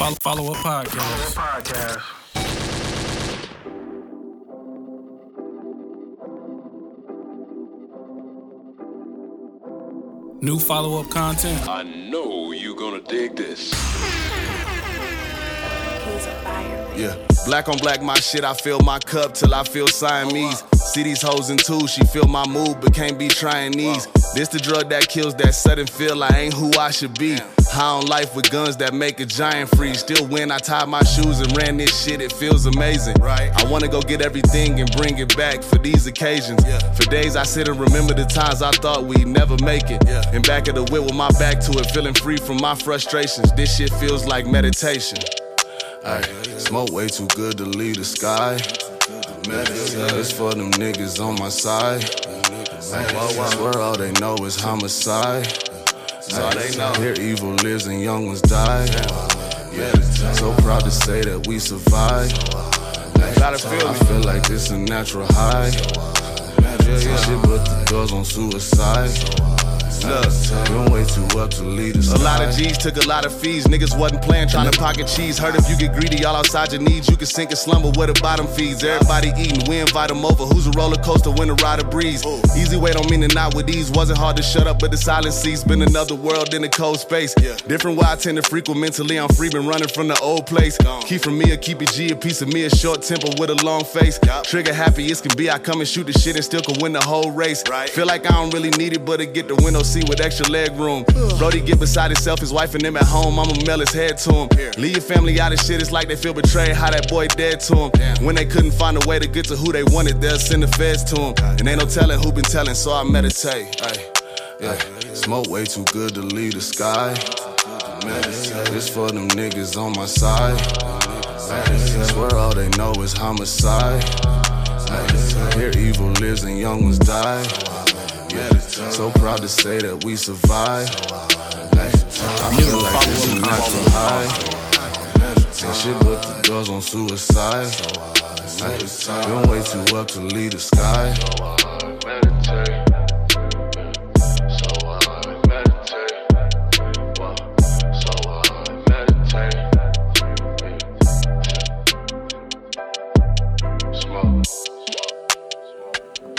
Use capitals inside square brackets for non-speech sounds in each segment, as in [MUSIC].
Follow, follow up podcast. Podcast. New follow up content. I know you're gonna dig this. He's a fire. Yeah. Black on black, my shit, I fill my cup till I feel Siamese. See these hoes in two, she feel my mood, but can't be trying these. This the drug that kills that sudden feel I ain't who I should be. High on life with guns that make a giant freeze. Still when I tied my shoes and ran this shit, it feels amazing. Right. I wanna go get everything and bring it back for these occasions. For days I sit and remember the times I thought we'd never make it. And back of the whip with my back to it, feeling free from my frustrations. This shit feels like meditation. Ay, smoke way too good to leave the sky. Medicine is for them niggas on my side. Ay, swear all they know is homicide. Ay, they know. Here evil lives and young ones die. Yeah, so proud to say that we survived. Gotta feel I feel like this a natural high. Shit, but the girls on suicide. Look, way too up to lead us. A lot of G's took a lot of fees. Niggas wasn't playing, trying to mm-hmm. pocket cheese. Heard if you get greedy, all outside your needs, you can sink and slumber where the bottom feeds. Everybody eating, we invite them over. Who's a roller coaster when the rider breeze? Easy way don't mean to not with ease. Wasn't hard to shut up, but the silence ceased. Been another world in the cold space. Different why I tend to frequent mentally. I'm free, been running from the old place. Keep from me or keep it G, a piece of me, a short temper with a long face. Trigger happy as can be. I come and shoot the shit and still can win the whole race. Feel like I don't really need it, but to get the window seat with extra leg room. Brody get beside himself, his wife and them at home. I'ma mail his head to him. Leave your family out of shit, it's like they feel betrayed. How that boy dead to him. When they couldn't find a way to get to who they wanted, they'll send the feds to him. And ain't no telling who been telling, so I meditate. Ay, yeah. Smoke way too good to leave the sky. This for them niggas on my side. Swear all they know is homicide. Here evil lives and young ones die. So proud to say that we survived. I feel like this is natural high. And shit, but the girls on suicide. Been way too up to leave the sky.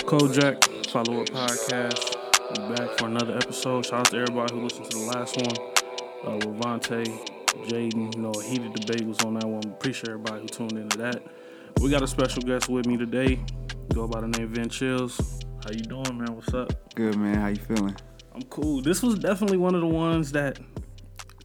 Kojak, follow up podcast. Back for another episode. Shout out to everybody who listened to the last one. Uh, with Vontae, Jaden, you know, heated debate was on that one. Appreciate everybody who tuned into that. We got a special guest with me today. Go by the name Vin Chills. How you doing, man? What's up? Good man, how you feeling? I'm cool. This was definitely one of the ones that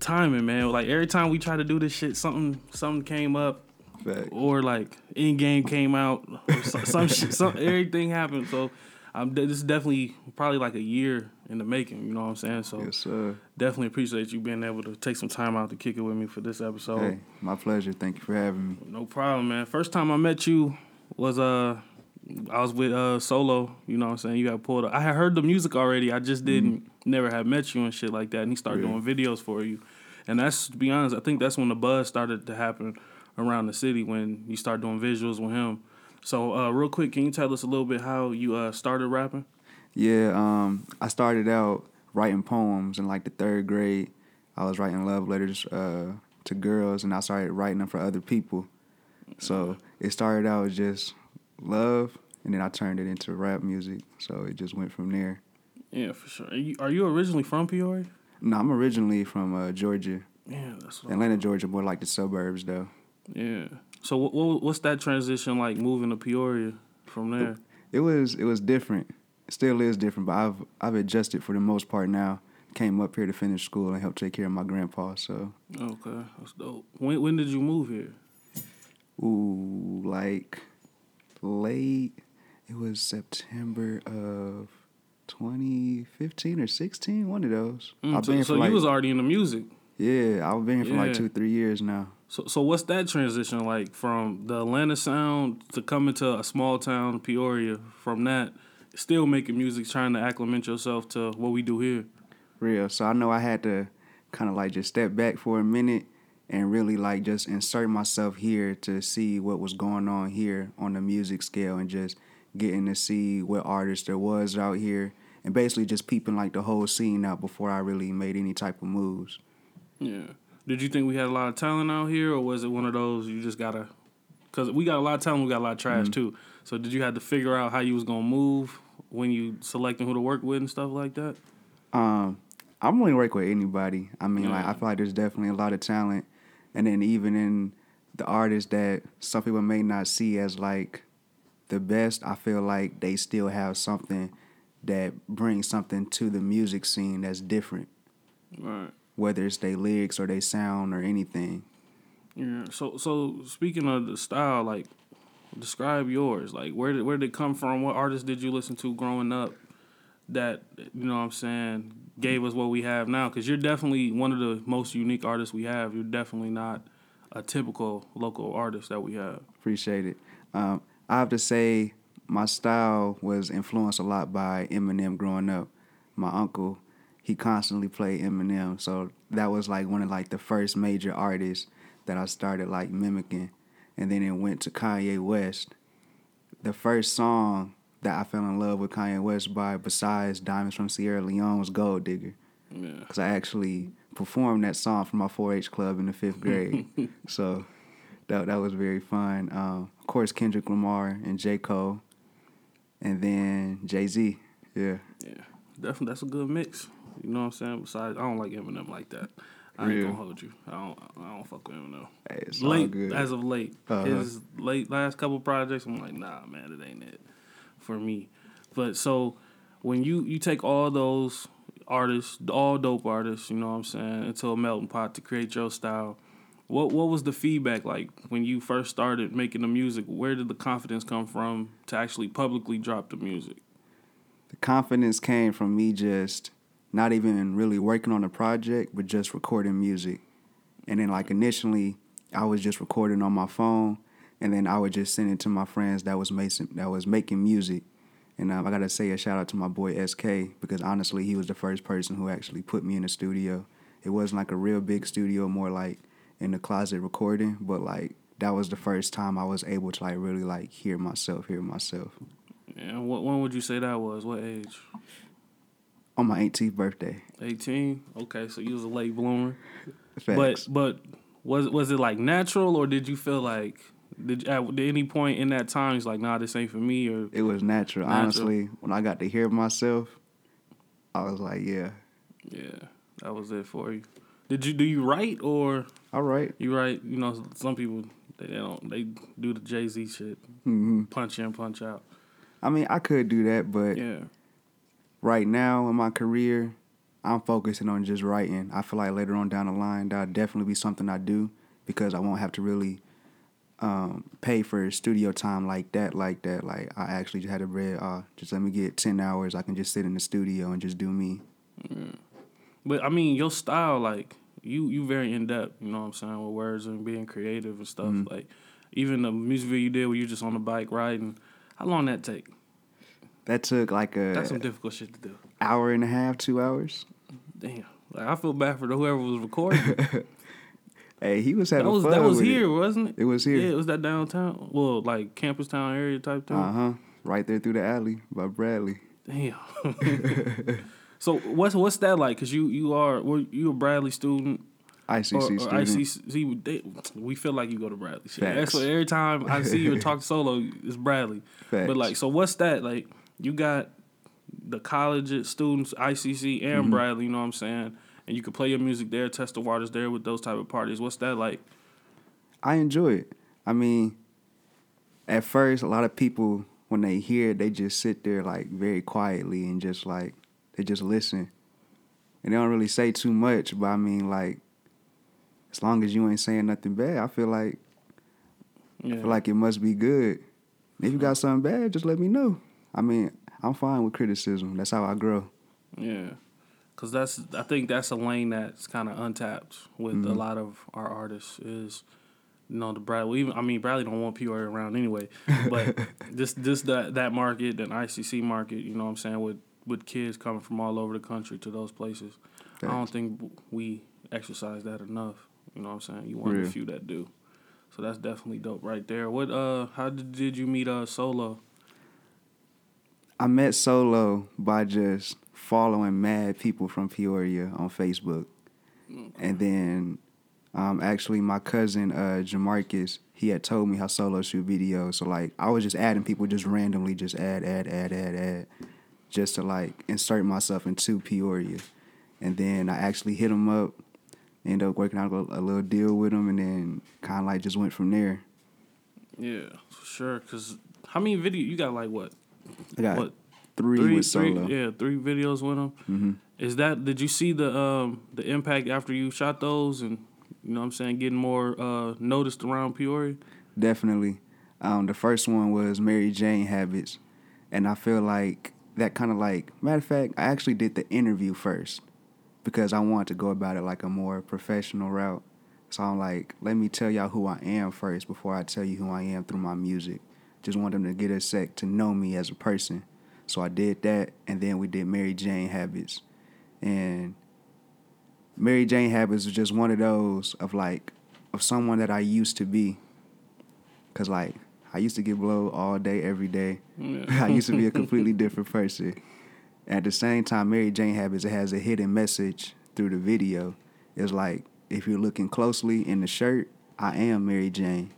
timing, man. Like every time we try to do this shit, something something came up Fact. or like in game came out, some shit, some everything happened. So, I'm this is definitely probably like a year in the making. You know what I'm saying? So, Yes, sir. definitely appreciate you being able to take some time out to kick it with me for this episode. Hey, my pleasure. Thank you for having me. No problem, man. First time I met you was uh I was with uh Solo, you know what I'm saying? You got pulled up. I had heard the music already. I just didn't never had met you and shit like that. And he started Yeah. doing videos for you. And that's to be honest, I think that's when the buzz started to happen around the city when you start doing visuals with him. So uh real quick, can you tell us a little bit how you uh started rapping? Yeah, um, I started out writing poems in like the third grade. I was writing love letters uh, to girls, and I started writing them for other people. So it started out as just love, and then I turned it into rap music. So it just went from there. Yeah, for sure. Are you, are you originally from Peoria? No, I'm originally from uh, Georgia, Yeah, that's what Atlanta, Georgia, more like the suburbs though. Yeah. So what, what what's that transition like moving to Peoria from there? It was it was different. It still is different, but I've I've adjusted for the most part now. Came up here to finish school and help take care of my grandpa. So, Okay, that's dope. When when did you move here? ooh, like late. It was September of 2015 or 16. One of those. Mm, I've so been here so like you was already in the music. yeah. I've been here for Yeah. like two three years now. So so what's that transition like from the Atlanta sound to coming to a small town Peoria? From that, still making music, trying to acclimate yourself to what we do here. real. So I know I had to kind of like just step back for a minute and really like just insert myself here to see what was going on here on the music scale and just getting to see what artists there was out here and basically just peeping like the whole scene out before I really made any type of moves. Yeah. Did you think we had a lot of talent out here, or was it one of those you just gotta? Because we got a lot of talent, we got a lot of trash too. So did you have to figure out how you was gonna move when you selecting who to work with and stuff like that? Um, I'm willing to work with anybody. I mean, like I feel like there's definitely a lot of talent, and then even in the artists that some people may not see as like the best, I feel like they still have something that brings something to the music scene that's different, Right. Whether it's their lyrics or their sound or anything. Yeah. So so speaking of the style, like describe yours. Like where did where did it come from? What artists did you listen to growing up that you know what I'm saying gave us what we have now? Because you're definitely one of the most unique artists we have. You're definitely not a typical local artist that we have. Appreciate it. Um, I have to say, my style was influenced a lot by Eminem growing up. My uncle, he constantly played Eminem, so that was like one of like the first major artists that I started like mimicking, and then it went to Kanye West. The first song that I fell in love with Kanye West by, besides Diamonds from Sierra Leone, was Gold Digger Yeah. because I actually performed that song for my 4-H club in the fifth grade. [LAUGHS] so that that was very fun. Um, of course, Kendrick Lamar and J Cole, and then Jay Z. Yeah, Yeah. Definitely that's a good mix. You know what I'm saying? Besides I don't like Eminem like that. I ain't gonna hold you. I don't I don't fuck with Eminem. Hey, it's late good. as of late. Uh-huh. His late last couple projects, I'm like, nah, man, it ain't it for me. But so when you you take all those artists, all dope artists, you know what I'm saying, into a melting pot to create your style. What what was the feedback like when you first started making the music? Where did the confidence come from to actually publicly drop the music? the confidence came from me just not even really working on a project, but just recording music. And then like initially, I was just recording on my phone, and then I would just send it to my friends that was making that was making music. And um, I gotta say a shout out to my boy SK because honestly, he was the first person who actually put me in the studio. It wasn't like a real big studio, more like in the closet recording, but like that was the first time I was able to like really like hear myself, hear myself And what when would you say that was? What age? On my 18th birthday. 18. Okay, so you was a late bloomer. Facts. But but was was it like natural or did you feel like did at any point in that time it's like nah this ain't for me or It was natural. Natural. Honestly, when I got to hear myself, I was like, yeah, yeah that was it for you. Did you do you write or I write you write? You know some people they don't they do the Jay Z shit hmm punch in punch out. I mean, I could do that, but Yeah right now in my career, I'm focusing on just writing. I feel like later on down the line, that'll definitely be something I do because I won't have to really um, pay for studio time like that, like that. Like I actually just had a bread. Uh, just let me get ten hours. I can just sit in the studio and just do me. But I mean, your style, like you, you very in depth. You know what I'm saying with words and being creative and stuff. Mm-hmm. Like even the music video you did where you just on the bike riding. How long that take? That took like a That's some difficult shit to do. hour and a half, two hours. Damn. Like I feel bad for whoever was recording. [LAUGHS] Hey, he was having that was fun that was with it. here, wasn't it? It was here. Yeah, it was that downtown. Well, like campus town area type thing. Uh huh. Right there through the alley by Bradley. Damn. [LAUGHS] [LAUGHS] so what's what's that like? Cause you you are were you a Bradley student ICC or, or student. ICC? They, we feel like you go to Bradley. Shit. That's what every time I see you or talk solo, it's Bradley. Facts. But like, so what's that like? You got the college students, ICC and Mm-hmm. Bradley. You know what I'm saying? And you can play your music there, test the waters there with those type of parties. What's that like? I enjoy it. I mean, at first, a lot of people when they hear it, they just sit there like very quietly and just like they just listen, and they don't really say too much. But I mean, like, as long as you ain't saying nothing bad, I feel like Yeah. I feel like it must be good. If you got something bad, just let me know. I mean, I'm fine with criticism. That's how I grow. Yeah, because that's I think that's a lane that's kind of untapped with a Mm-hmm. lot of our artists is you know the Bradley. Even I mean Bradley don't want PR around anyway, but [LAUGHS] this this that that market and ICC market, you know what I'm saying with with kids coming from all over the country to those places. I don't think we exercise that enough. You know what I'm saying? You want the Real. few that do. So that's definitely dope right there. What uh how did, did you meet uh Solo? I met Solo by just following mad people from Peoria on Facebook. And then Um, actually, my cousin uh, Jamarcus, he had told me how solo shoot videos. So like, I was just adding people, just randomly, just add, add, add, add, add, just to like insert myself into Peoria. And then I actually hit him up, ended up working out a, a little deal with him, and then kind of like just went from there. Yeah, sure. Cause how many video you got? Like what? I got What? three, Three, with three, solo. yeah, three videos with him. hmm Is that? Did you see the um the impact after you shot those and you know what I'm saying getting more uh noticed around Peoria? Definitely. Um, the first one was Mary Jane Habits. And I feel like that kind of like, matter of fact, I actually did the interview first because I wanted to go about it like a more professional route. So I'm like, let me tell y'all who I am first before I tell you who I am through my music. Just want them to get a sec to know me as a person. So I did that, and then we did Mary Jane Habits. And Mary Jane Habits was just one of those of like, of someone that I used to be. Cause like I used to get blow all day, every day. Yeah. [LAUGHS] I used to be a [LAUGHS] completely different person. At the same time, Mary Jane Habits it has a hidden message through the video. It's like if you're looking closely in the shirt, I am Mary Jane.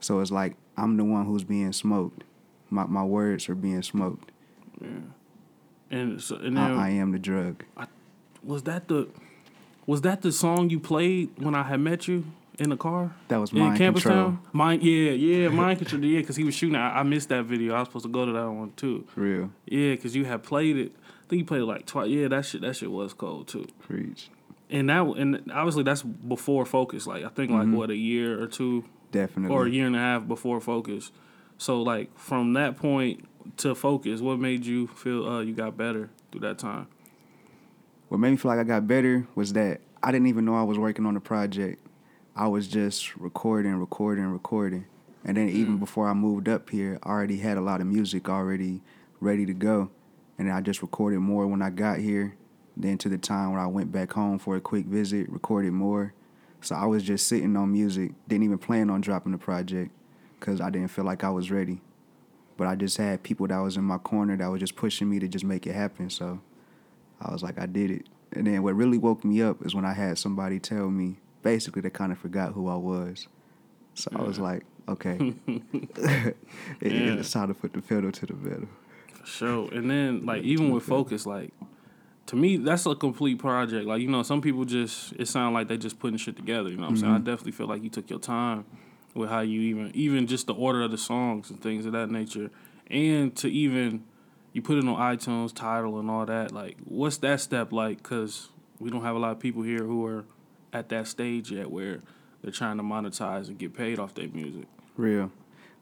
So it's like I'm the one who's being smoked. My my words are being smoked. Yeah. And so and then I, I am the drug. was that the was that the song you played when I had met you in the car? That was in mind control. Campustown? Mind, yeah, yeah, mind control. Yeah, because he was shooting. I, I missed that video. I was supposed to go to that one too. For real. Yeah, because you had played it. I think you played it like twice. Yeah, that shit. That shit was cold too. Preach. And that and obviously that's before Focus. Like I think like mm-hmm. what a year or two Definitely. or a year and a half before Focus. So like from that point to Focus, what made you feel uh, you got better through that time? What made me feel like I got better was that I didn't even know I was working on the project. I was just recording, recording, recording. And then even before I moved up here, I already had a lot of music already ready to go. And I just recorded more when I got here. Then to the time when I went back home for a quick visit, recorded more. So I was just sitting on music, didn't even plan on dropping the project because I didn't feel like I was ready. But I just had people that was in my corner that was just pushing me to just make it happen. So I was like, I did it. And then what really woke me up is when I had somebody tell me, basically, they kind of forgot who I was. So I was like, okay, [LAUGHS] [LAUGHS] It- Yeah. it's time to put the pedal to the metal. For sure. And then like even with Focus, like to me that's a complete project. Like you know some people just it sounds like they just putting shit together. You know what I'm saying? I definitely feel like you took your time with how you even even just the order of the songs and things of that nature, and to even you put it on iTunes title and all that. Like what's that step like? Because we don't have a lot of people here who are at that stage yet where they're trying to monetize and get paid off their music. Real.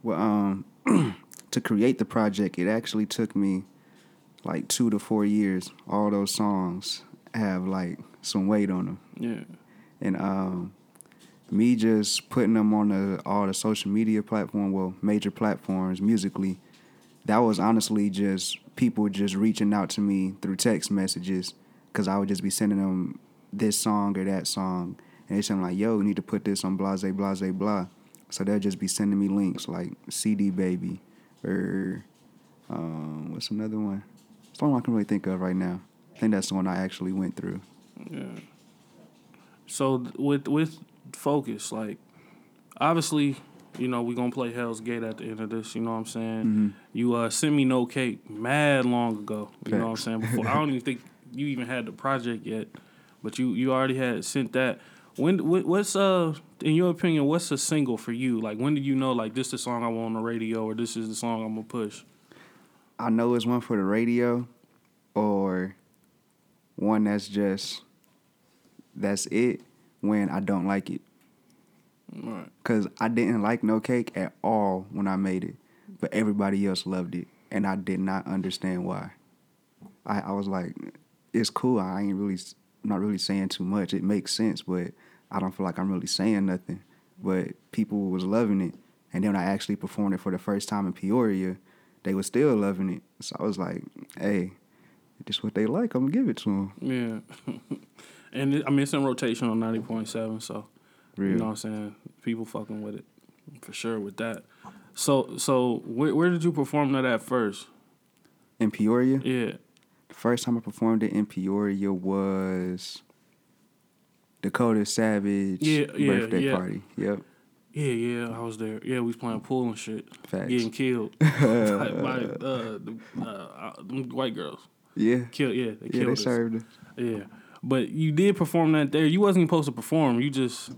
Well, um, [CLEARS THROAT] to create the project, it actually took me like two to four years. All those songs have like some weight on them. Yeah. and um, me just putting them on the, all the social media platform, well, major platforms musically, that was honestly just people just reaching out to me through text messages because I would just be sending them this song or that song, and they saying like, "Yo, you need to put this on blase blase blah." So they'll just be sending me links like CD Baby or um, what's another one? Only one I can really think of right now. I think that's the one I actually went through. Yeah. So with with focus, like obviously, you know, we gonna play Hell's Gate at the end of this, you know what I'm saying? You uh sent me no cake mad long ago. You know what I'm saying? Before I don't even think you even had the project yet. But you you already had sent that. When wh- what's uh in your opinion, what's a single for you? Like when did you know like this is the song I want on the radio or this is the song I'm gonna push? I know it's one for the radio or one that's just that's it when I don't like it. Right. Cause I didn't like no cake at all when I made it, but everybody else loved it, and I did not understand why. I, I was like, it's cool. I ain't really not really saying too much. It makes sense, but I don't feel like I'm really saying nothing. But people was loving it, and then I actually performed it for the first time in Peoria, they was still loving it. So I was like, hey, this what they like, I'm gonna give it to them. Yeah. [LAUGHS] and it, I mean it's in rotation on ninety point seven, so Real. You know what I'm saying? People fucking with it for sure with that. So so where where did you perform that at first? In Peoria, Yeah. The first time I performed it in Peoria was Dakota Savage Yeah, yeah, birthday yeah. party. Yep. Yeah, yeah, I was there. Yeah, we was playing pool and shit. Facts. Getting killed [LAUGHS] by, by uh, the, uh, uh, them white girls. Yeah. Kill, yeah, they Yeah, killed they us. served us. Yeah, but you did perform that there. You wasn't even supposed to perform. You just,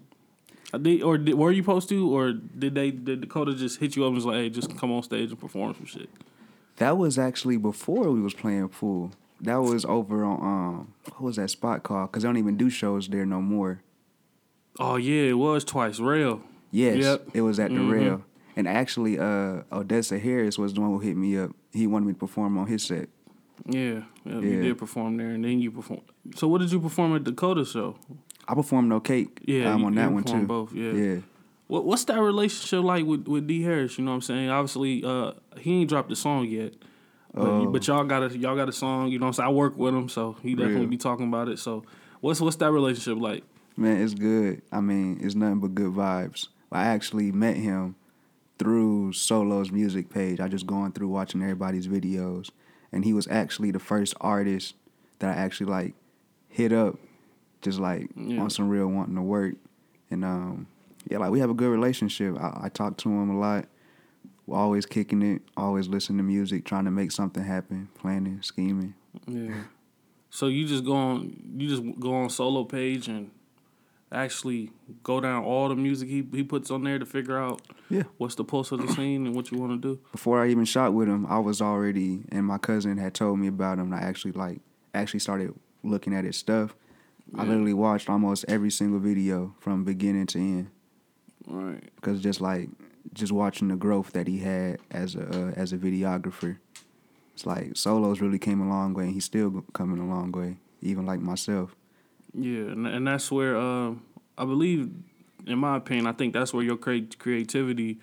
I did, or did, were you supposed to, or did they? Did Dakota just hit you up and was like, "Hey, just come on stage and perform some shit"? That was actually before we was playing pool. That was over on um what was that spot called? Cause they don't even do shows there no more. Oh yeah, it was twice. Rail. Yes, Yep. it was at the Mhm. rail. And actually, uh, Odessa Harris was the one who hit me up. He wanted me to perform on his set. Yeah, yeah, you did perform there, and then you perform. So what did you perform at Dakota show? I performed No Cake. Yeah, I'm you- on that one too. both, yeah. yeah. What what's that relationship like with, with D Harris? You know what I'm saying? Obviously, uh, he ain't dropped the song yet. But, Oh. but y'all got a y'all got a song, you know what I'm saying? I work with him, so he definitely Real. be talking about it. So what's what's that relationship like? Man, it's good. I mean, it's nothing but good vibes. I actually met him through Solo's music page. I just going through watching everybody's videos, and he was actually the first artist that I actually like hit up, just like Yeah. on some real wanting to work. And um, yeah, like we have a good relationship. I, I talk to him a lot. We're always kicking it, always listening to music, trying to make something happen, planning, scheming. Yeah. So you just go on you just go on solo page and actually go down all the music he he puts on there to figure out Yeah. what's the pulse of the scene and what you want to do. before I even shot with him, I was already and my cousin had told me about him. And I actually like actually started looking at his stuff. I literally watched almost every single video from beginning to end Right. because just like just watching the growth that he had as a uh, as a videographer. It's like Solos really came a long way, and he's still coming a long way, even like myself. Yeah, and, and that's where uh, I believe, in my opinion, I think that's where your crea- creativity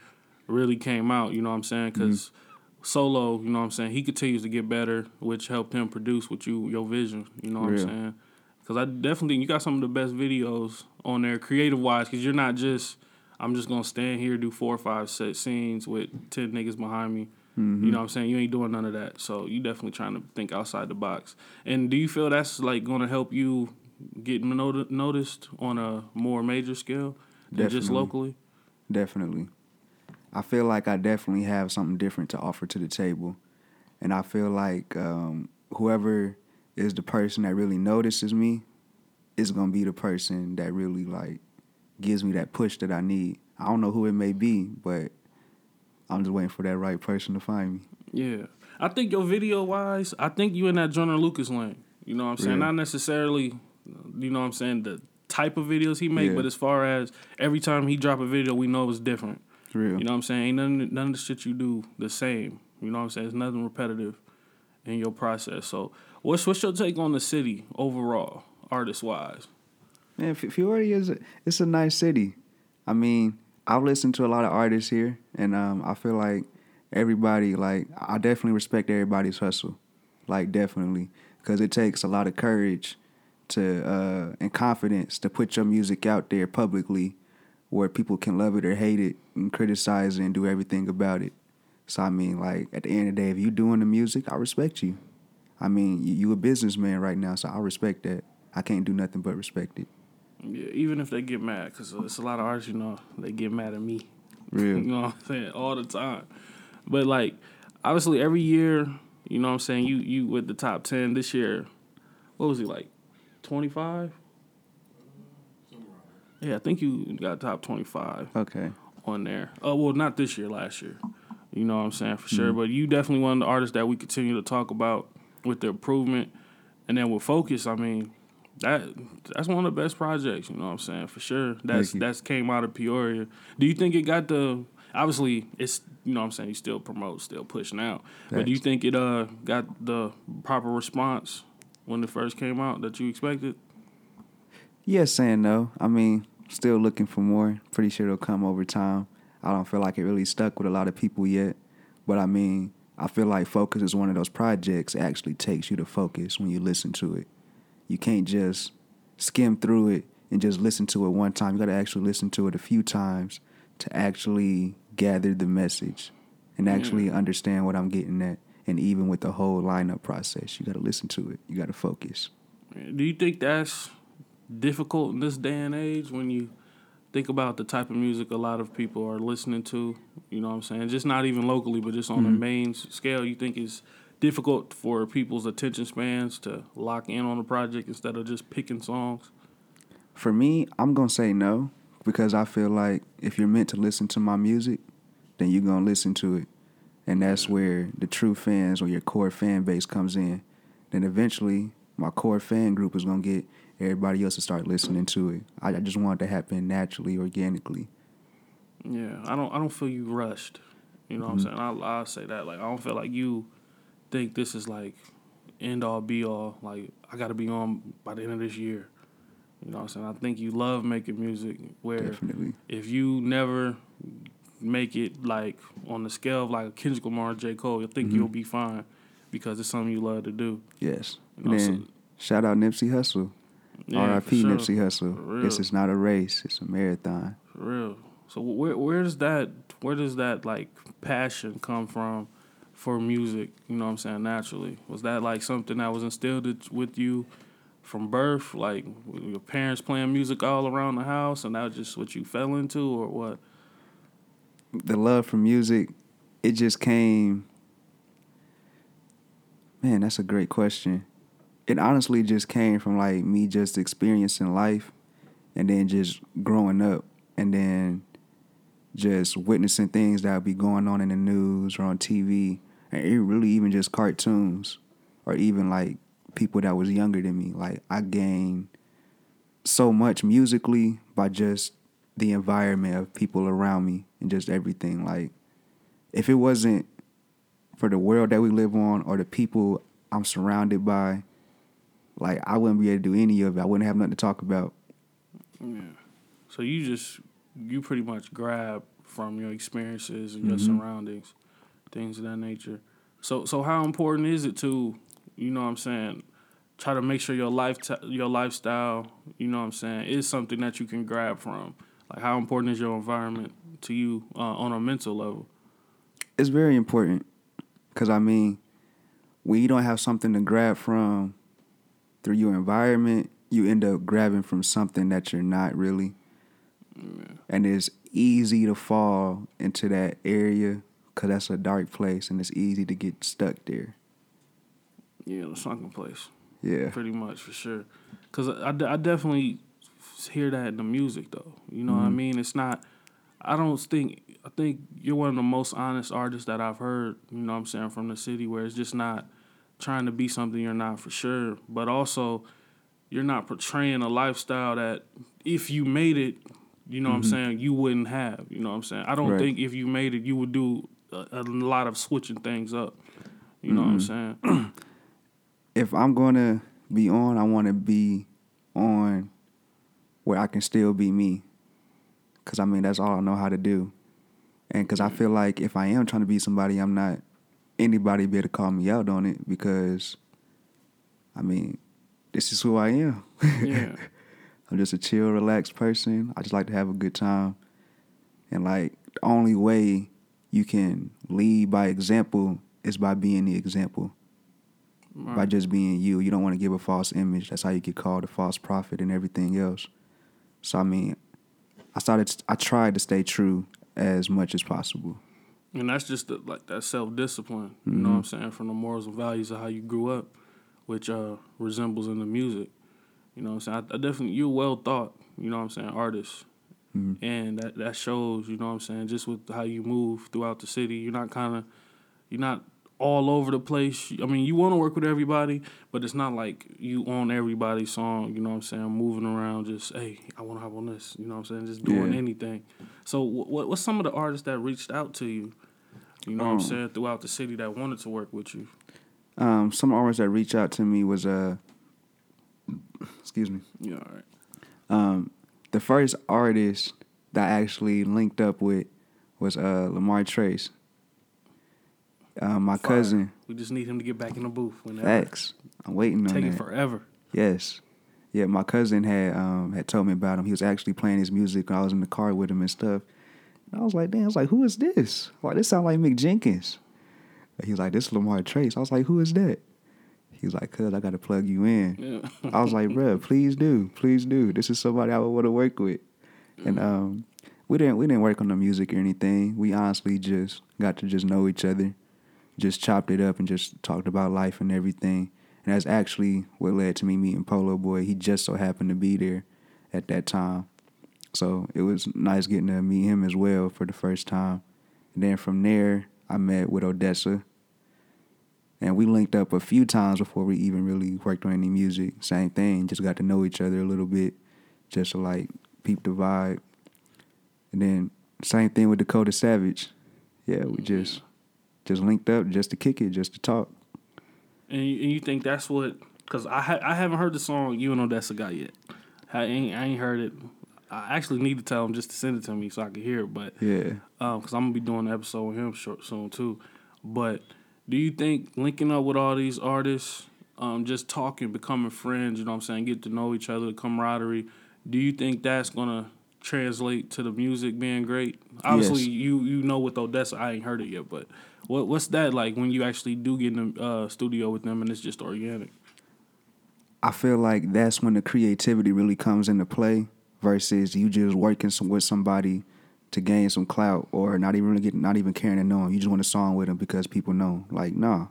really came out. You know what I'm saying? Because solo, you know what I'm saying, he continues to get better, which helped him produce what you your vision. You know what Real. I'm saying? Because I definitely think you got some of the best videos on there, creative wise. Because you're not just I'm just gonna stand here do four or five set scenes with ten niggas behind me. You know what I'm saying? You ain't doing none of that. So you definitely trying to think outside the box. And do you feel that's like gonna help you get noti- noticed on a more major scale than just locally? Definitely. I feel like I definitely have something different to offer to the table. And I feel like um, whoever is the person that really notices me is going to be the person that really like gives me that push that I need. I don't know who it may be, but I'm just waiting for that right person to find me. Yeah. I think your video wise, I think you in that Jonah Lucas lane. You know what I'm saying? Yeah. Not necessarily, you know what I'm saying, the type of videos he make, Yeah. but as far as every time he drop a video, we know it's different. Real. You know what I'm saying? Ain't none, none of the shit you do the same. You know what I'm saying? It's nothing repetitive in your process. So, what's what's your take on the city overall, artist wise? Man, Peoria is a, it's a nice city. I mean, I've listened to a lot of artists here, and um, I feel like everybody like I definitely respect everybody's hustle, like definitely, because it takes a lot of courage to uh, and confidence to put your music out there publicly, where people can love it or hate it and criticize it and do everything about it. So I mean, like at the end of the day, if you doing the music, I respect you. I mean, you, you a businessman right now, so I respect that. I can't do nothing but respect it. Yeah, even if they get mad, because it's a lot of artists, you know, they get mad at me. Real. [LAUGHS] you know what I'm saying? All the time. But like, obviously every year, you know what I'm saying, you you with the top ten this year, what was he like? Twenty five? Yeah, I think you got top twenty five Okay. on there. Oh well not this year, last year. You know what I'm saying, for Mm-hmm. sure. But you definitely one of the artists that we continue to talk about with the improvement. And then with focus, I mean, that that's one of the best projects, you know what I'm saying, for sure. That's that's came out of Peoria. Do you think it got the obviously it's you know what I'm saying, you still promote, still pushing out. But do you think it uh got the proper response when it first came out that you expected? Yes and no. I mean, still looking for more. Pretty sure it'll come over time. I don't feel like it really stuck with a lot of people yet. But I mean, I feel like Focus is one of those projects that actually takes you to focus when you listen to it. You can't just skim through it and just listen to it one time. You got to actually listen to it a few times to actually gather the message and actually understand what I'm getting at. And even with the whole lineup process, you got to listen to it. You got to focus. Do you think that's difficult in this day and age when you think about the type of music a lot of people are listening to? You know what I'm saying? Just not even locally, but just on the mm-hmm. main scale. You think it's difficult for people's attention spans to lock in on a project instead of just picking songs? For me, I'm gonna say no because I feel like if you're meant to listen to my music, then you're gonna listen to it, and that's where the true fans or your core fan base comes in. Then eventually, my core fan group is gonna get everybody else to start listening to it. I, I just want it to happen naturally, organically. Yeah, I don't I don't feel you rushed. You know what I'm mm-hmm. saying? I'll, I'll say that. Like I don't feel like you think this is like end all be all. Like I got to be on by the end of this year. You know what I'm saying? I think you love making music where Definitely. if you never make it like on the scale of like a Kendrick Lamar, J Cole, you think mm-hmm. you'll be fine because it's something you love to do. Yes. You know, And so- shout out Nipsey Hussle. Yeah, R.I.P. sure. Nipsey Hussle. This is not a race; it's a marathon. For real. So where where does that where does that like passion come from for music? You know what I'm saying? Naturally, was that like something that was instilled with you from birth? Like your parents playing music all around the house, and that was just what you fell into, or what? The love for music, it just came. Man, that's a great question. It honestly just came from like me just experiencing life and then just growing up and then just witnessing things that would be going on in the news or on TV and it really even just cartoons or even like people that was younger than me. Like I gained so much musically by just the environment of people around me and just everything. Like, if it wasn't for the world that we live on or the people I'm surrounded by, like I wouldn't be able to do any of it. I wouldn't have nothing to talk about. Yeah. So you just you pretty much grab from your experiences and your Mm-hmm. surroundings, things of that nature. So so how important is it to, you know what I'm saying, try to make sure your life your lifestyle, you know what I'm saying, is something that you can grab from. Like how important is your environment to you uh, on a mental level? It's very important because I mean, when you don't have something to grab from through your environment, you end up grabbing from something that you're not really. And it's easy to fall into that area because that's a dark place and it's easy to get stuck there. Yeah, the sunken place. Yeah. pretty much for sure. Cause I, I definitely hear that in the music though. You know what I mm-hmm. mean? It's not. I don't think. I think you're one of the most honest artists that I've heard. You know what I'm saying from the city where it's just not trying to be something you're not for sure, but also you're not portraying a lifestyle that if you made it, you know what I'm mm-hmm. saying, you wouldn't have. You know what I'm saying? I don't Right. think if you made it, you would do a, a lot of switching things up. You know what I'm mm-hmm. saying? [CLEARS THROAT] if I'm gonna be on, I want to be on where I can still be me. Cause I mean that's all I know how to do, and cause I mm-hmm. feel like if I am trying to be somebody, I'm not anybody be able to call me out on it because, I mean, this is who I am. yeah. [LAUGHS] I'm just a chill, relaxed person. I just like to have a good time. And like the only way you can lead by example is by being the example. By just being you. You don't want to give a false image. That's how you get called a false prophet and everything else. So I mean, I started I tried to stay true as much as possible. And that's just the, like that self discipline, you know what I'm saying, from the morals and values of how you grew up, which uh, resembles in the music. You know what I'm saying? I, I definitely, you're well thought, you know what I'm saying, artist. And that, that shows, you know what I'm saying, just with how you move throughout the city. You're not kind of, you're not all over the place. I mean, you want to work with everybody, but it's not like you on everybody's song, you know what I'm saying, moving around just, hey, I want to hop on this, you know what I'm saying, just doing Yeah. anything. So what what's some of the artists that reached out to you, you know what I'm saying, throughout the city that wanted to work with you? Um, some artists that reached out to me was uh, excuse me. Yeah, all right. Um, the first artist that I actually linked up with was uh, Lamar Trace. Uh, my Fire. cousin, We just need him to get back in the booth whenever. I'm waiting on Taking that. forever. Yes. Yeah, my cousin had um had told me about him. He was actually playing his music when I was in the car with him and stuff. And I was like, damn, I was like, who is this? Like, this sounds like Mick Jenkins. And he was like, this is Lamar Trace. I was like, who is that? He was like, "Cuz I got to plug you in." Yeah. I was like, "Bruh, please do, please do. This is somebody I would want to work with." And um, we didn't we didn't work on the music or anything. We honestly just got to just know each other, just chopped it up and just talked about life and everything. And that's actually what led to me meeting Polo Boy. He just so happened to be there at that time. So it was nice getting to meet him as well for the first time. And then from there, I met with Odessa. And we linked up a few times before we even really worked on any music. Same thing, just got to know each other a little bit, just to like peep the vibe. And then same thing with Dakota Savage. Yeah, we mm-hmm. just just linked up just to kick it, just to talk. And you, and you think that's what? Because I ha- I haven't heard the song "You and Odessa Got" yet. I ain't I ain't heard it. I actually need to tell him just to send it to me so I can hear it. But Yeah. because I'm gonna be doing an episode with him short soon too. But do you think linking up with all these artists, um, just talking, becoming friends, you know what I'm saying, get to know each other, the camaraderie, do you think that's gonna translate to the music being great? Obviously, Yes. you you know with Odessa, I ain't heard it yet, but what what's that like when you actually do get in the uh, studio with them and it's just organic? I feel like that's when the creativity really comes into play versus you just working some, with somebody to gain some clout or not even really get not even caring to know 'em. You just want a song with them because people know. Like, nah,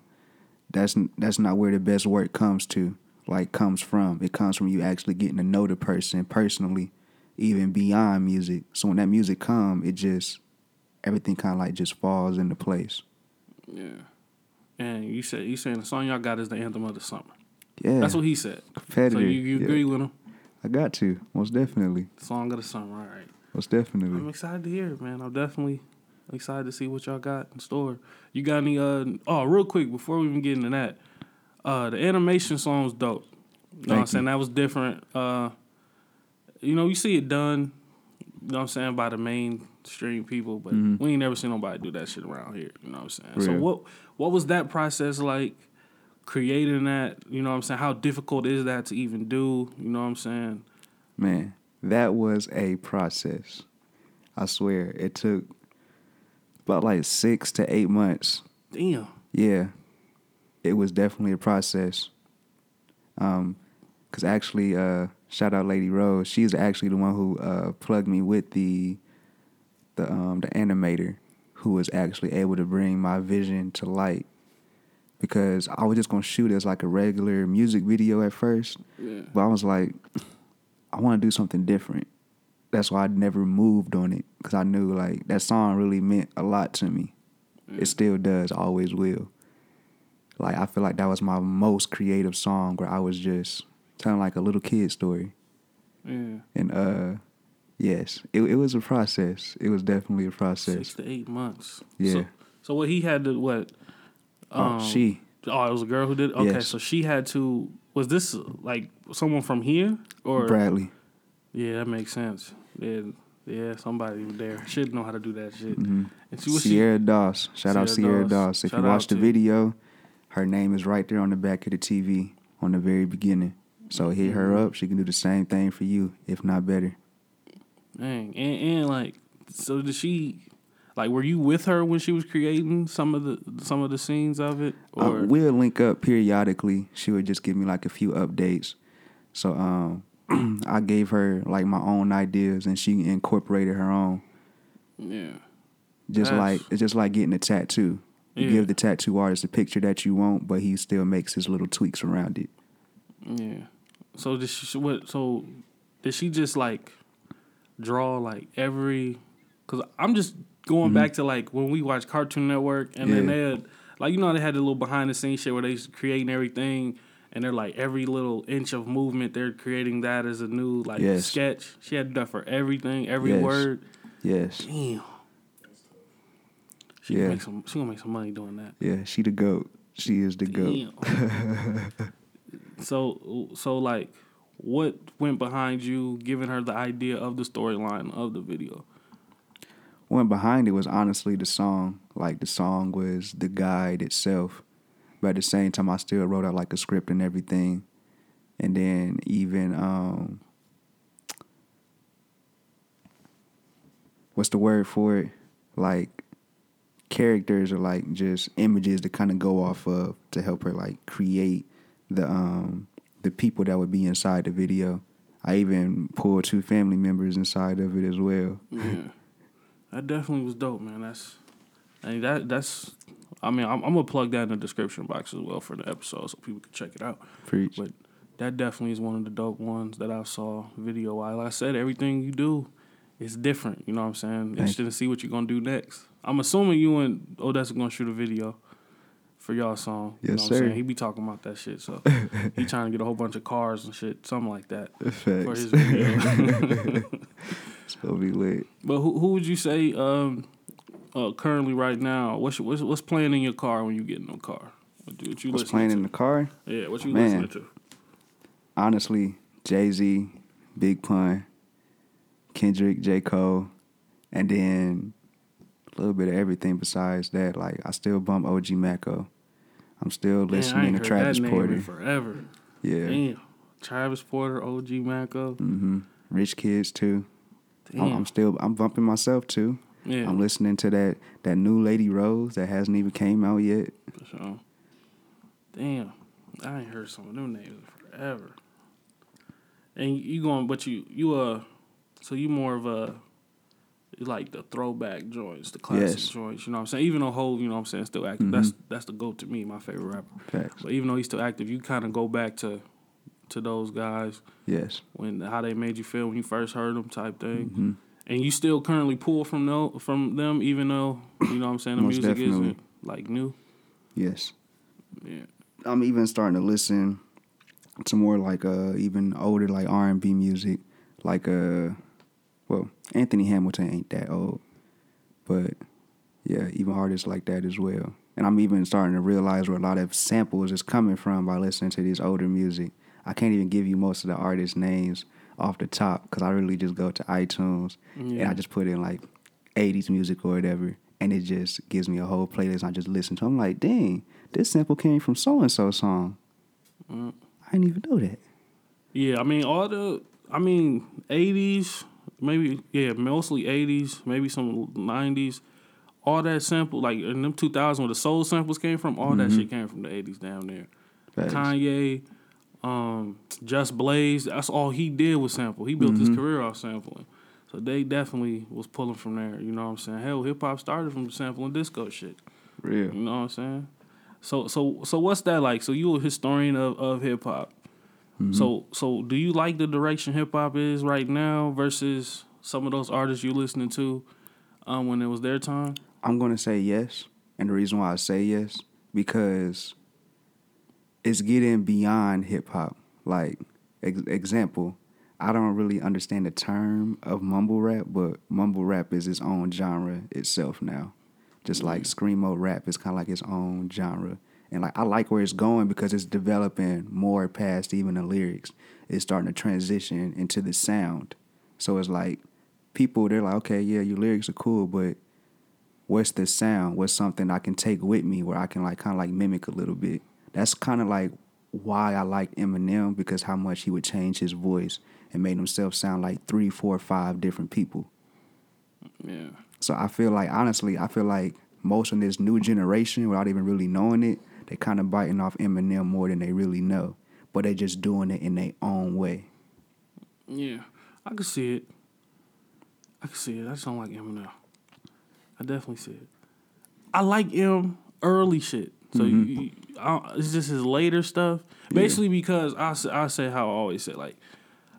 that's that's not where the best work comes to. Like, comes from. It comes from you actually getting to know the person personally, even beyond music. So when that music come, it just everything kind of like just falls into place. Yeah. And you said you saying the song y'all got is the anthem of the summer. Yeah, That's what he said. competitive. So you, you Yeah. agree with him? I got to most definitely, Song of the summer. All right. most definitely. I'm excited to hear it, man. I'm definitely excited to see what y'all got in store. You got any? Uh, oh, real quick before we even get into that, uh, the animation song's dope. You know what I'm Thank saying? you. That was different. Uh, you know, you see it done. You know what I'm saying by the mainstream people, but we ain't never seen nobody do that shit around here. You know what I'm saying? So what what was that process like? Creating that, you know what I'm saying? How difficult is that to even do? You know what I'm saying? Man, that was a process. I swear. It took about like six to eight months. Damn. Yeah. It was definitely a process. Um, cause actually, uh, shout out Lady Rose. She's actually the one who uh plugged me with the the um the animator who was actually able to bring my vision to light. Because I was just gonna shoot as like a regular music video at first. Yeah. But I was like, I want to do something different. That's why I never moved on it because I knew like that song really meant a lot to me. It still does, always will. Like I feel like that was my most creative song where I was just telling like a little kid story. Yeah. And uh, yes, it it was a process. It was definitely a process. Six to eight months. Yeah. So, so what he had to what? Oh, she. Oh, it was a girl who did. Okay, Yes. so she had to. Was this like someone from here or? Bradley. Yeah, that makes sense. Yeah, yeah, somebody there should know how to do that shit. Mm-hmm. And she was she. Sierra Doss. Shout out Sierra Sierra Doss. Doss. If Shout you watch the video, her name is right there on the back of the TV on the very beginning. So hit her Mm-hmm. up. She can do the same thing for you, if not better. Dang, and and like, so did she? Like, were you with her when she was creating some of the some of the scenes of it? Uh, Or we'll link up periodically. She would just give me like a few updates. So um, [CLEARS THROAT] I gave her like my own ideas, and she incorporated her own. yeah, Just That's- like it's just like getting a tattoo. You Yeah. give the tattoo artist the picture that you want, but he still makes his little tweaks around it. yeah. So did she? What? So did she just like draw like every? Because I'm just going back to like when we watched Cartoon Network, and then Mm-hmm. They had like you know they had the little behind the scenes shit where they creating everything. And they're like every little inch of movement, they're creating that as a new like Yes. sketch. She had to do that for everything, every Yes. word. Yes, Damn. She Yeah. make some. She gonna make some money doing that. yeah, she the goat. She is the goat. [LAUGHS] So so like, what went behind you giving her the idea of the storyline of the video? went behind it was honestly the song. Like the song was the guide itself. But at the same time I still wrote out like a script and everything. And then even um what's the word for it? Like characters or like just images to kind of go off of to help her like create the um the people that would be inside the video. I even pulled two family members inside of it as well. Yeah, that definitely was dope, man. That's, I mean, that that's. I mean, I'm, I'm gonna plug that in the description box as well for the episode so people can check it out. Preach. But that definitely is one of the dope ones that I saw video wise. Like I said, everything you do is different. You know what I'm saying? Interested to see what you're gonna do next. I'm assuming you and Odessa gonna shoot a video for y'all song. You Yes, know what sir. I'm saying? He be talking about that shit. So [LAUGHS] he trying to get a whole bunch of cars and shit, something like that. For Facts. his video. [LAUGHS] It's gonna be lit. but who who would you say um, uh, currently right now? What's, what's what's playing in your car when you get in the car? What you, what you What's playing to? in the car? Yeah, what you Man. listening to? Honestly, Jay Z, Big Pun, Kendrick, J. Cole, and then a little bit of everything besides that. Like I still bump OG Maco. I'm still Man, listening ain't to heard Travis that name Porter. forever. Yeah. Damn. Travis Porter, OG Maco. hmm Rich Kidz too. Damn. I'm, I'm still I'm bumping myself too. yeah, I'm listening to that that new Lady Rose that hasn't even came out yet. for sure. Damn. I ain't heard some of them names in forever. And you going, but you, you, uh, so you more of a, like the throwback joints, the classic Yes. joints, you know what I'm saying? Even though Hov, you know what I'm saying, still active. That's that's the GOAT to me, my favorite rapper. Facts. But even though he's still active, you kind of go back to to those guys Yes. when how they made you feel when you first heard them type thing. Mm-hmm. And you still currently pull from no, from them even though, you know what I'm saying, the Most music definitely. isn't like new. Yes. Yeah. I'm even starting to listen to more like uh even older like R and B music. Like uh well, Anthony Hamilton ain't that old. But yeah, even artists like that as well. And I'm even starting to realize where a lot of samples is coming from by listening to this older music. I can't even give you most of the artists' names off the top because I really just go to iTunes and I just put in like 80s music or whatever, and it just gives me a whole playlist. I just listen to. I'm like, dang, this sample came from so and so song. Mm. I didn't even know that. Yeah, I mean all the I mean eighties, maybe yeah, mostly eighties, maybe some nineties. All that sample like in them two thousand where the soul samples came from, all that shit came from the eighties down there. Kanye, um, Just Blaze, that's all he did was sample. He built his career off sampling. So they definitely was pulling from there, you know what I'm saying? Hell, hip hop started from sampling disco shit. Real. You know what I'm saying? So so so what's that like? So you a historian of, of hip hop. So so do you like the direction hip hop is right now versus some of those artists you listening to um, when it was their time? I'm gonna say yes, and the reason why I say yes because it's getting beyond hip hop. Like ex- example, I don't really understand the term of mumble rap, but mumble rap is its own genre itself now. Just like screamo rap is kind of like its own genre, and like I like where it's going because it's developing more past even the lyrics. It's starting to transition into the sound. So it's like people they're like, okay, yeah, your lyrics are cool, but what's the sound? What's something I can take with me where I can like kind of like mimic a little bit? That's kind of like why I like Eminem because how much he would change his voice and made himself sound like three, four, five different people. Yeah. So I feel like honestly, I feel like most of this new generation, without even really knowing it, they kind of biting off Eminem more than they really know, but they just doing it in their own way. Yeah. I can see it. I can see it. I just don't like Eminem. I definitely see it. I like M early shit. So mm-hmm. you, you, I, it's just his later stuff. Basically, because I say, I say how I always say like,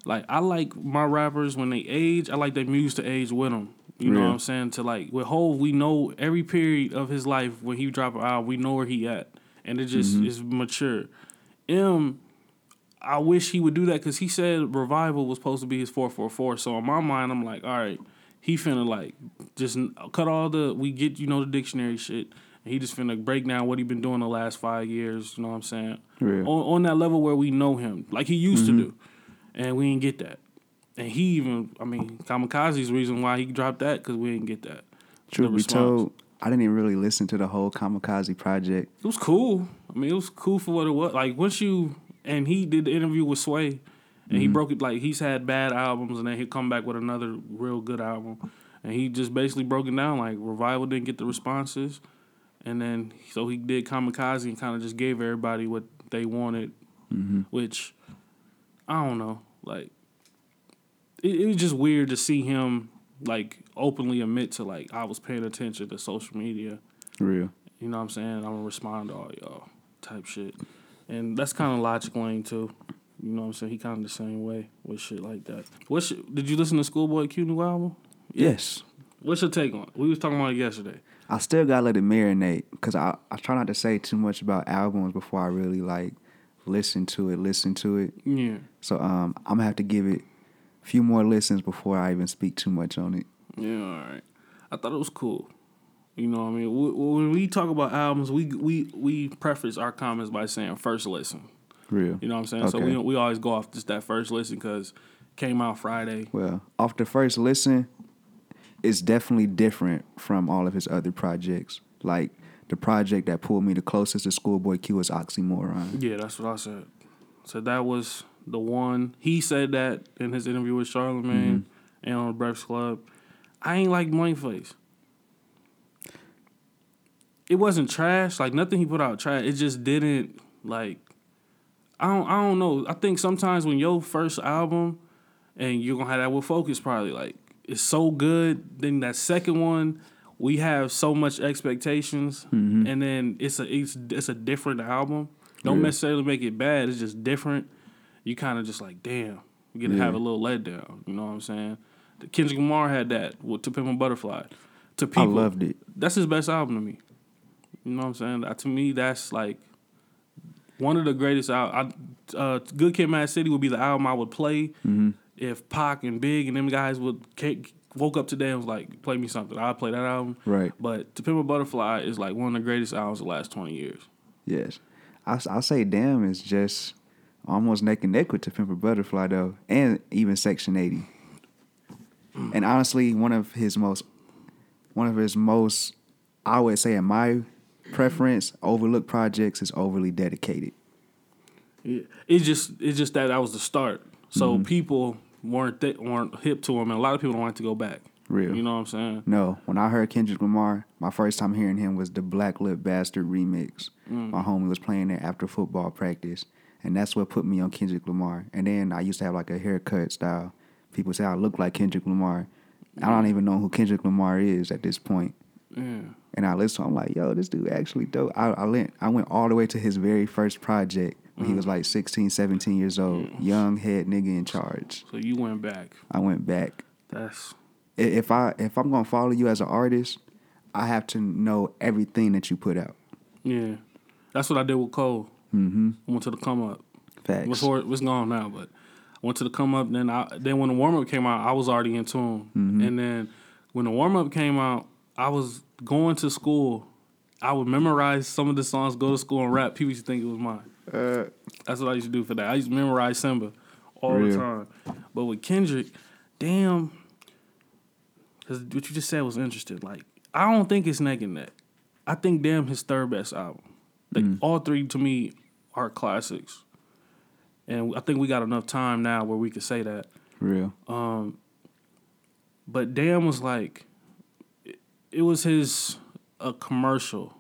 like I like my rappers when they age. I like their music to age with them. You know what I'm saying? To like with Hov, we know every period of his life when he drop an album, we know where he at, and it just mm-hmm. is mature. M, I wish he would do that because he said revival was supposed to be his four four four. So in my mind, I'm like, all right, he finna like just cut all the we get you know the dictionary shit. And he just finna break down what he been doing the last five years. You know what I'm saying? Real. On, on that level where we know him like he used to mm-hmm. do, and we didn't get that. And he even, I mean, Kamikaze's reason why he dropped that because we didn't get that. Truth be told, I didn't even really listen to the whole Kamikaze project. It was cool. I mean, it was cool for what it was. Like once you and he did the interview with Sway, and he mm-hmm. broke it. Like he's had bad albums, and then he'd come back with another real good album, and he just basically broke it down. Like Revival didn't get the responses, and then so he did Kamikaze and kind of just gave everybody what they wanted mm-hmm. which I don't know. Like it, it was just weird to see him like openly admit to like I was paying attention to social media. Real. You know what I'm saying? I'm gonna respond to all y'all type shit. And that's kind of Logic Lane too. You know what I'm saying? He kind of the same way with shit like that. What did you listen to Schoolboy Q new album? Yes. What's your take on it? We was talking about it yesterday. I still gotta let it marinate because I, I try not to say too much about albums before I really like listen to it, listen to it. Yeah. So um, I'm gonna have to give it few more listens before I even speak too much on it. Yeah, all right. I thought it was cool. You know what I mean? When we talk about albums, we we we preface our comments by saying first listen. Real. You know what I'm saying? Okay. So we we always go off just that first listen because came out Friday. Well, off the first listen, it's definitely different from all of his other projects. Like the project that pulled me the closest to Schoolboy Q was Oxymoron. Yeah, that's what I said. So that was the one. He said that in his interview with Charlemagne mm-hmm. and on the Breakfast Club. I ain't like Blankface. It wasn't trash. Like nothing he put out trash. It just didn't like. I don't. I don't know. I think sometimes when your first album, and you're gonna have that with Focus probably like it's so good. Then that second one, we have so much expectations, mm-hmm. and then it's a it's it's a different album. Don't Yeah. necessarily make it bad. It's just different. You kind of just like damn. You get to Yeah. have a little letdown. You know what I'm saying? Kendrick Lamar had that with To Pimp a Butterfly. To people, I loved it. that's his best album to me. You know what I'm saying? That, to me, that's like one of the greatest albums. Uh, Good Kid, Mad City would be the album I would play if Pac and Big and them guys would woke up today and was like, "Play me something." I'd play that album. Right. But To Pimp a Butterfly is like one of the greatest albums of the last 20 years. Yes. I, I say Damn is just almost neck and neck with To Pimp a Butterfly though, and even Section 80. And honestly, one of his most, one of his most, I would say in my preference, overlooked projects is Overly Dedicated. Yeah. It's just it's just that that was the start. So Mm-hmm. people weren't th- weren't hip to him, and a lot of people don't want to go back. Real. You know what I'm saying? No, when I heard Kendrick Lamar, my first time hearing him was the Black Lip Bastard remix. My homie was playing it after football practice, and that's what put me on Kendrick Lamar. And then I used to have like a haircut style. People say I look like Kendrick Lamar. I don't even know who Kendrick Lamar is at this point. Yeah. And I listened, I'm like, yo, this dude actually dope. I, I went I went all the way to his very first project when he was mm. like 16, 17 years old. Young head nigga in charge. So you went back. I went back. That's if I if I'm gonna follow you as an artist, I have to know everything that you put out. yeah. That's what I did with Cole. Mm-hmm. I went to the come up. Facts. It's gone now, but I went to the come up. Then I then when the warm up came out, I was already in tune. Mm-hmm. And then when the warm up came out, I was going to school. I would memorize some of the songs, go to school and rap. People used to think it was mine. That's what I used to do for that. I used to memorize Simba all the time. But with Kendrick, damn, because what you just said was interesting. Like I don't think it's neck and neck. I think damn his third best album. Like mm. all three to me are classics. And I think we got enough time now where we could say that. Real. Um, but damn was like, it, it was his a commercial,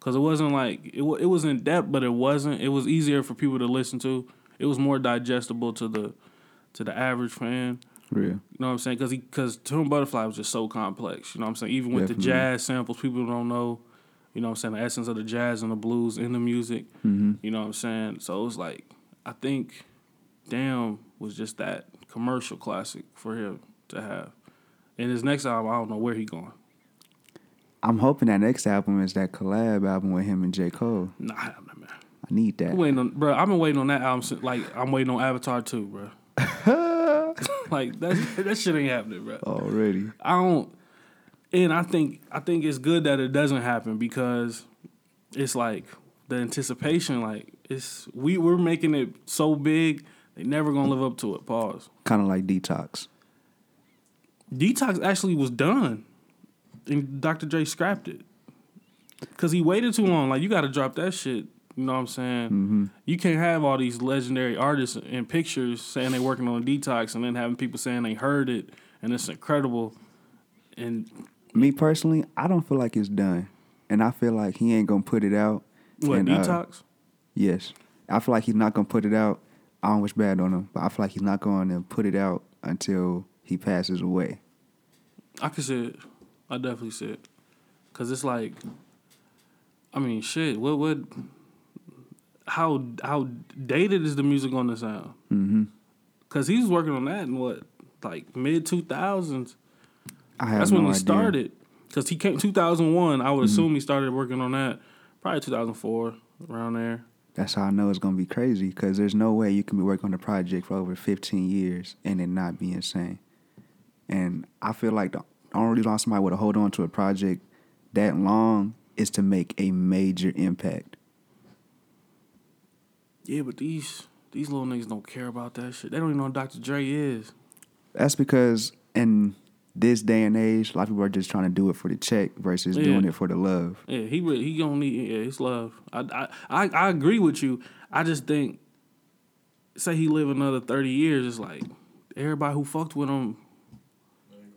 cause it wasn't like it. It was in depth, but it wasn't. It was easier for people to listen to. It was more digestible to the to the average fan. Real. You know what I'm saying? Because he because Tune Butterfly was just so complex. You know what I'm saying? Even with Definitely. the jazz samples, people don't know. You know what I'm saying? The essence of the jazz and the blues in the music. Mm-hmm. You know what I'm saying? So it was like I think, Damn was just that commercial classic for him to have. And his next album, I don't know where he going. I'm hoping that next album is that collab album with him and J. Cole. Nah, I man. I need that. I'm waiting on, bro. I've been waiting on that album. Since, like I'm waiting on Avatar 2, bro. [LAUGHS] [LAUGHS] like that, that shit ain't happening, bro. Already. I don't, and I think I think it's good that it doesn't happen because it's like the anticipation. Like it's we we're making it so big, they never gonna live up to it. Pause. Kind of like Detox. Detox actually was done, and Dr. Dre scrapped it because he waited too long. Like you got to drop that shit. You know what I'm saying? Mm-hmm. You can't have all these legendary artists in pictures saying they're working on Detox, and then having people saying they heard it and it's incredible. And Me personally, I don't feel like it's done. And I feel like he ain't gonna put it out. what And, uh, Detox? Yes. I feel like he's not gonna put it out. I don't wish bad on him, but I feel like he's not going to put it out until he passes away. I can see it. I definitely see it. Cause it's like, I mean, shit. What would how how dated is the music on the sound? Mm-hmm. Cause he was working on that in what like mid two thousands. That's no when he idea. started. Cause he came two thousand one. I Mm-hmm. would assume he started working on that probably two thousand four around there. That's how I know it's gonna be crazy because there's no way you can be working on a project for over 15 years and it not be insane. And I feel like the only reason why somebody would hold on to a project that long is to make a major impact. Yeah, but these these little niggas don't care about that shit. They don't even know who Dr. Dre is. That's because in this day and age, a lot of people are just trying to do it for the check versus Yeah. doing it for the love. Yeah, he really, he gonna need yeah, it's love. I, I I I agree with you. I just think say he live another thirty years, it's like everybody who fucked with him,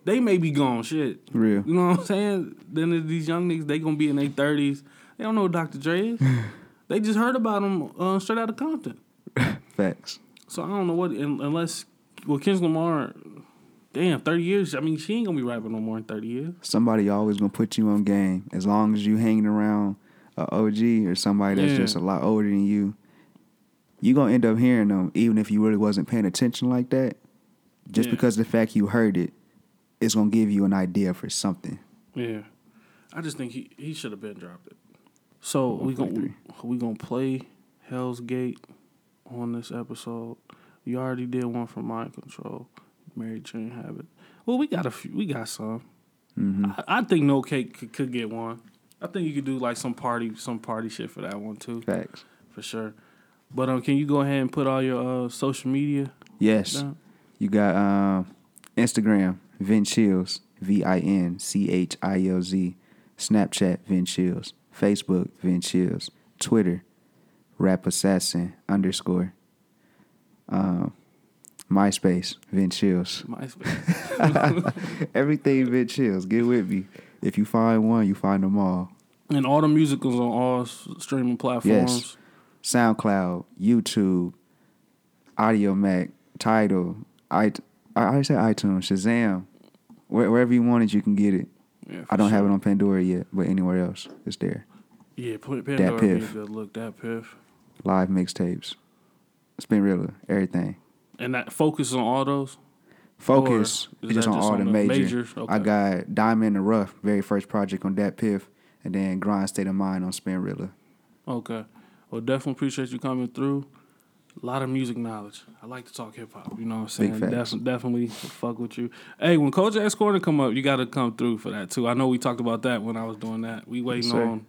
they may be gone. Shit, Real. you know what I'm saying? Then these young niggas, they gonna be in their thirties. They don't know who Dr. Dre is. [LAUGHS] they just heard about him uh, straight out of Compton. [LAUGHS] Facts. So I don't know what unless well, Kendrick Lamar. Damn, thirty years. I mean, she ain't gonna be rapping no more in thirty years. Somebody always gonna put you on game as long as you hanging around a OG or somebody that's Yeah. just a lot older than you. You gonna end up hearing them even if you really wasn't paying attention like that. Just Yeah. because the fact you heard it, it's gonna give you an idea for something. Yeah, I just think he, he should have been dropped it. So we gonna we gonna play Hell's Gate on this episode. You already did one for Mind Control, Mary Jane Habit. Well, we got a few. We got some. I, I think No Cake could, could get one. I think you could do like some party some party shit for that one too, Facts. for sure. But um, can you go ahead and put all your uh, social media Yes. down? You got um, Instagram, Vin Chilz, V I N C H I L Z. Snapchat, Vin Chilz. Facebook, Vin Chilz. Twitter, Rap Assassin underscore. Um, MySpace, Vin Chilz. MySpace. [LAUGHS] Everything Vin Chilz. Get with me. If you find one, you find them all. and all the musicals on all streaming platforms. Yes. SoundCloud, YouTube, Audiomack, Tidal, I I already said iTunes, Shazam. Where, wherever you want it, you can get it. Yeah, I don't have it on Pandora yet, but anywhere else, it's there. Yeah, Pandora a Piff. look. DatPiff. Live mixtapes, Spinrilla, everything. And that focus on all those. Focus is just on just all on the major. majors? I got Diamond in the Rough, very first project on DatPiff, and then Grind State of Mind on Spinrilla. Okay. Well, definitely appreciate you coming through. A lot of music knowledge. I like to talk hip hop. You know what I'm saying? Def- definitely fuck with you. Hey, when Kojak's Corner come up, you got to come through for that too. I know we talked about that when I was doing that. We waiting sir. on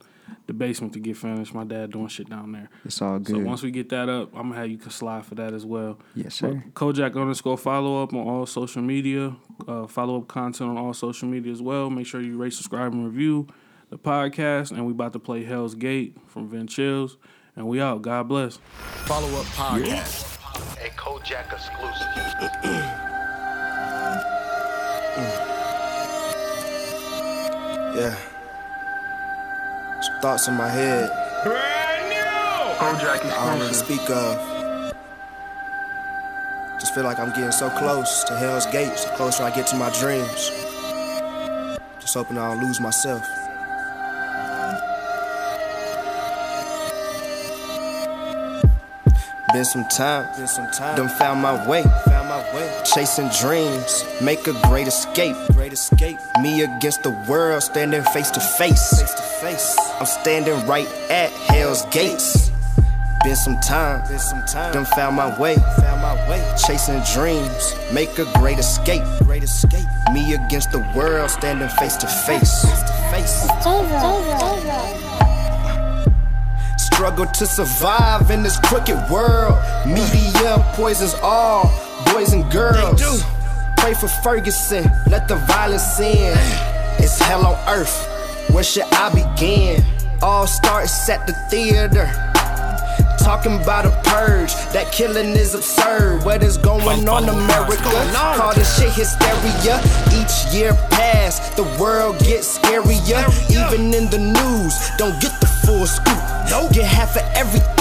the basement to get finished. My dad doing shit down there. It's all good. So once we get that up, I'm gonna have you slide for that as well. Yes, sir. But Kojak underscore follow up on all social media. Uh, follow up content on all social media as well. Make sure you rate, subscribe, and review the podcast. And we about to play Hell's Gate from Vin Chilz. And we out. God bless. Follow up podcast. A Kojak exclusive. [CLEARS THROAT] Yeah. Thoughts in my head Brand Kojak I don't really speak of. Just feel like I'm getting so close to Hell's Gates, the closer I get to my dreams. Just hoping I don't lose myself. Been some time, been some time. Done found my way, found my way. Chasing dreams, make a great escape, escape. Me against the world, standing face to face, face to face. I'm standing right at Hell's Gates. Been some time, been some time. Done found my way, found my way. Chasing dreams, make a great escape, great escape. Me against the world, standing face to face, face to face. Struggle to survive in this crooked world. Media poisons all boys and girls. Pray for Ferguson, let the violence end. It's hell on earth. Where should I begin? All starts at the theater. Talking about a purge, that killing is absurd. What is going on, America? Call this shit hysteria. Each year pass, the world gets scarier. Even in the news, don't get the full scoop. Nope. Get half of everything,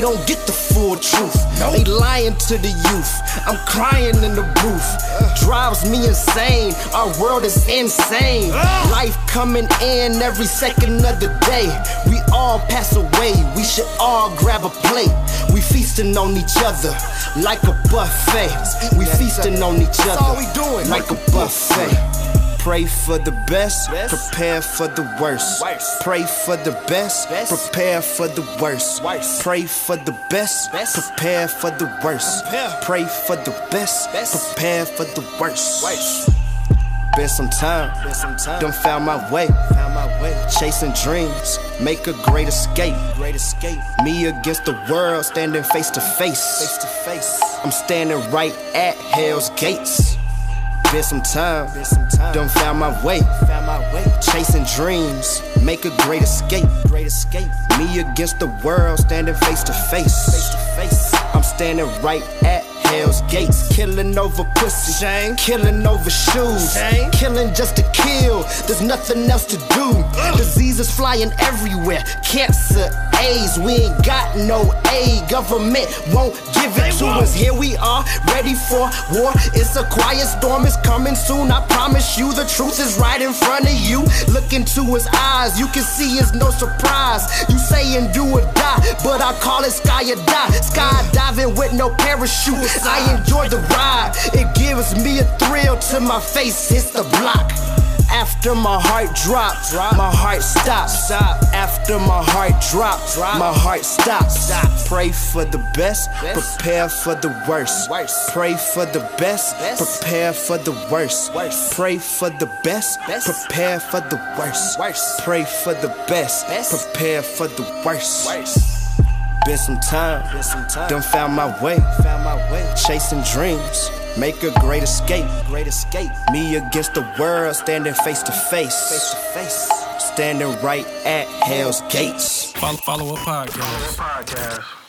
we don't get the full truth. Nope. They lying to the youth. I'm crying in the booth. Drives me insane. Our world is insane. Life coming in every second of the day. We all pass away. We should all grab a plate. We feasting on each other like a buffet. We feasting on each other. all we doing. Like a buffet. Pray for the best, prepare for the worst. Pray for the best, prepare for the worst. Pray for the best, prepare for the worst. Pray for the best, prepare for the worst. Been some time, done found my way. Chasing dreams, make a great escape. Great escape. Me against the world, standing face to face. Face to face. I'm standing right at hell's gates. Been some time, done found my way. Found my way. Chasing dreams, make a great escape. Great escape. Me against the world, standing face to face. Face to face. I'm standing right at hell's gates. Killing over pussy, Shame. killing over shoes, Shame. killing just to kill. There's nothing else to do. Diseases flying everywhere, cancer, AIDS. We ain't got no aid. Government won't give it to us. Here we are, ready for war. It's a quiet storm, it's coming soon. I promise you, the truth is right in front of you. Look into his eyes, you can see it's no surprise. You saying do or die, but I call it sky or die. Skydiving with no parachute. I enjoy the ride. It gives me a thrill till my face hits the block. After my heart drops, my heart stops. After my heart drops, my heart stops. Pray for the best, prepare for the worst. Pray for the best, prepare for the worst. Pray for the best, prepare for the worst. Pray for the best, prepare for the worst. Been some time, done found my way, chasing dreams. Make a great escape, great escape. Me against the world, standing face to face, face to face. Standing right at hell's gates. Follow, follow up podcast.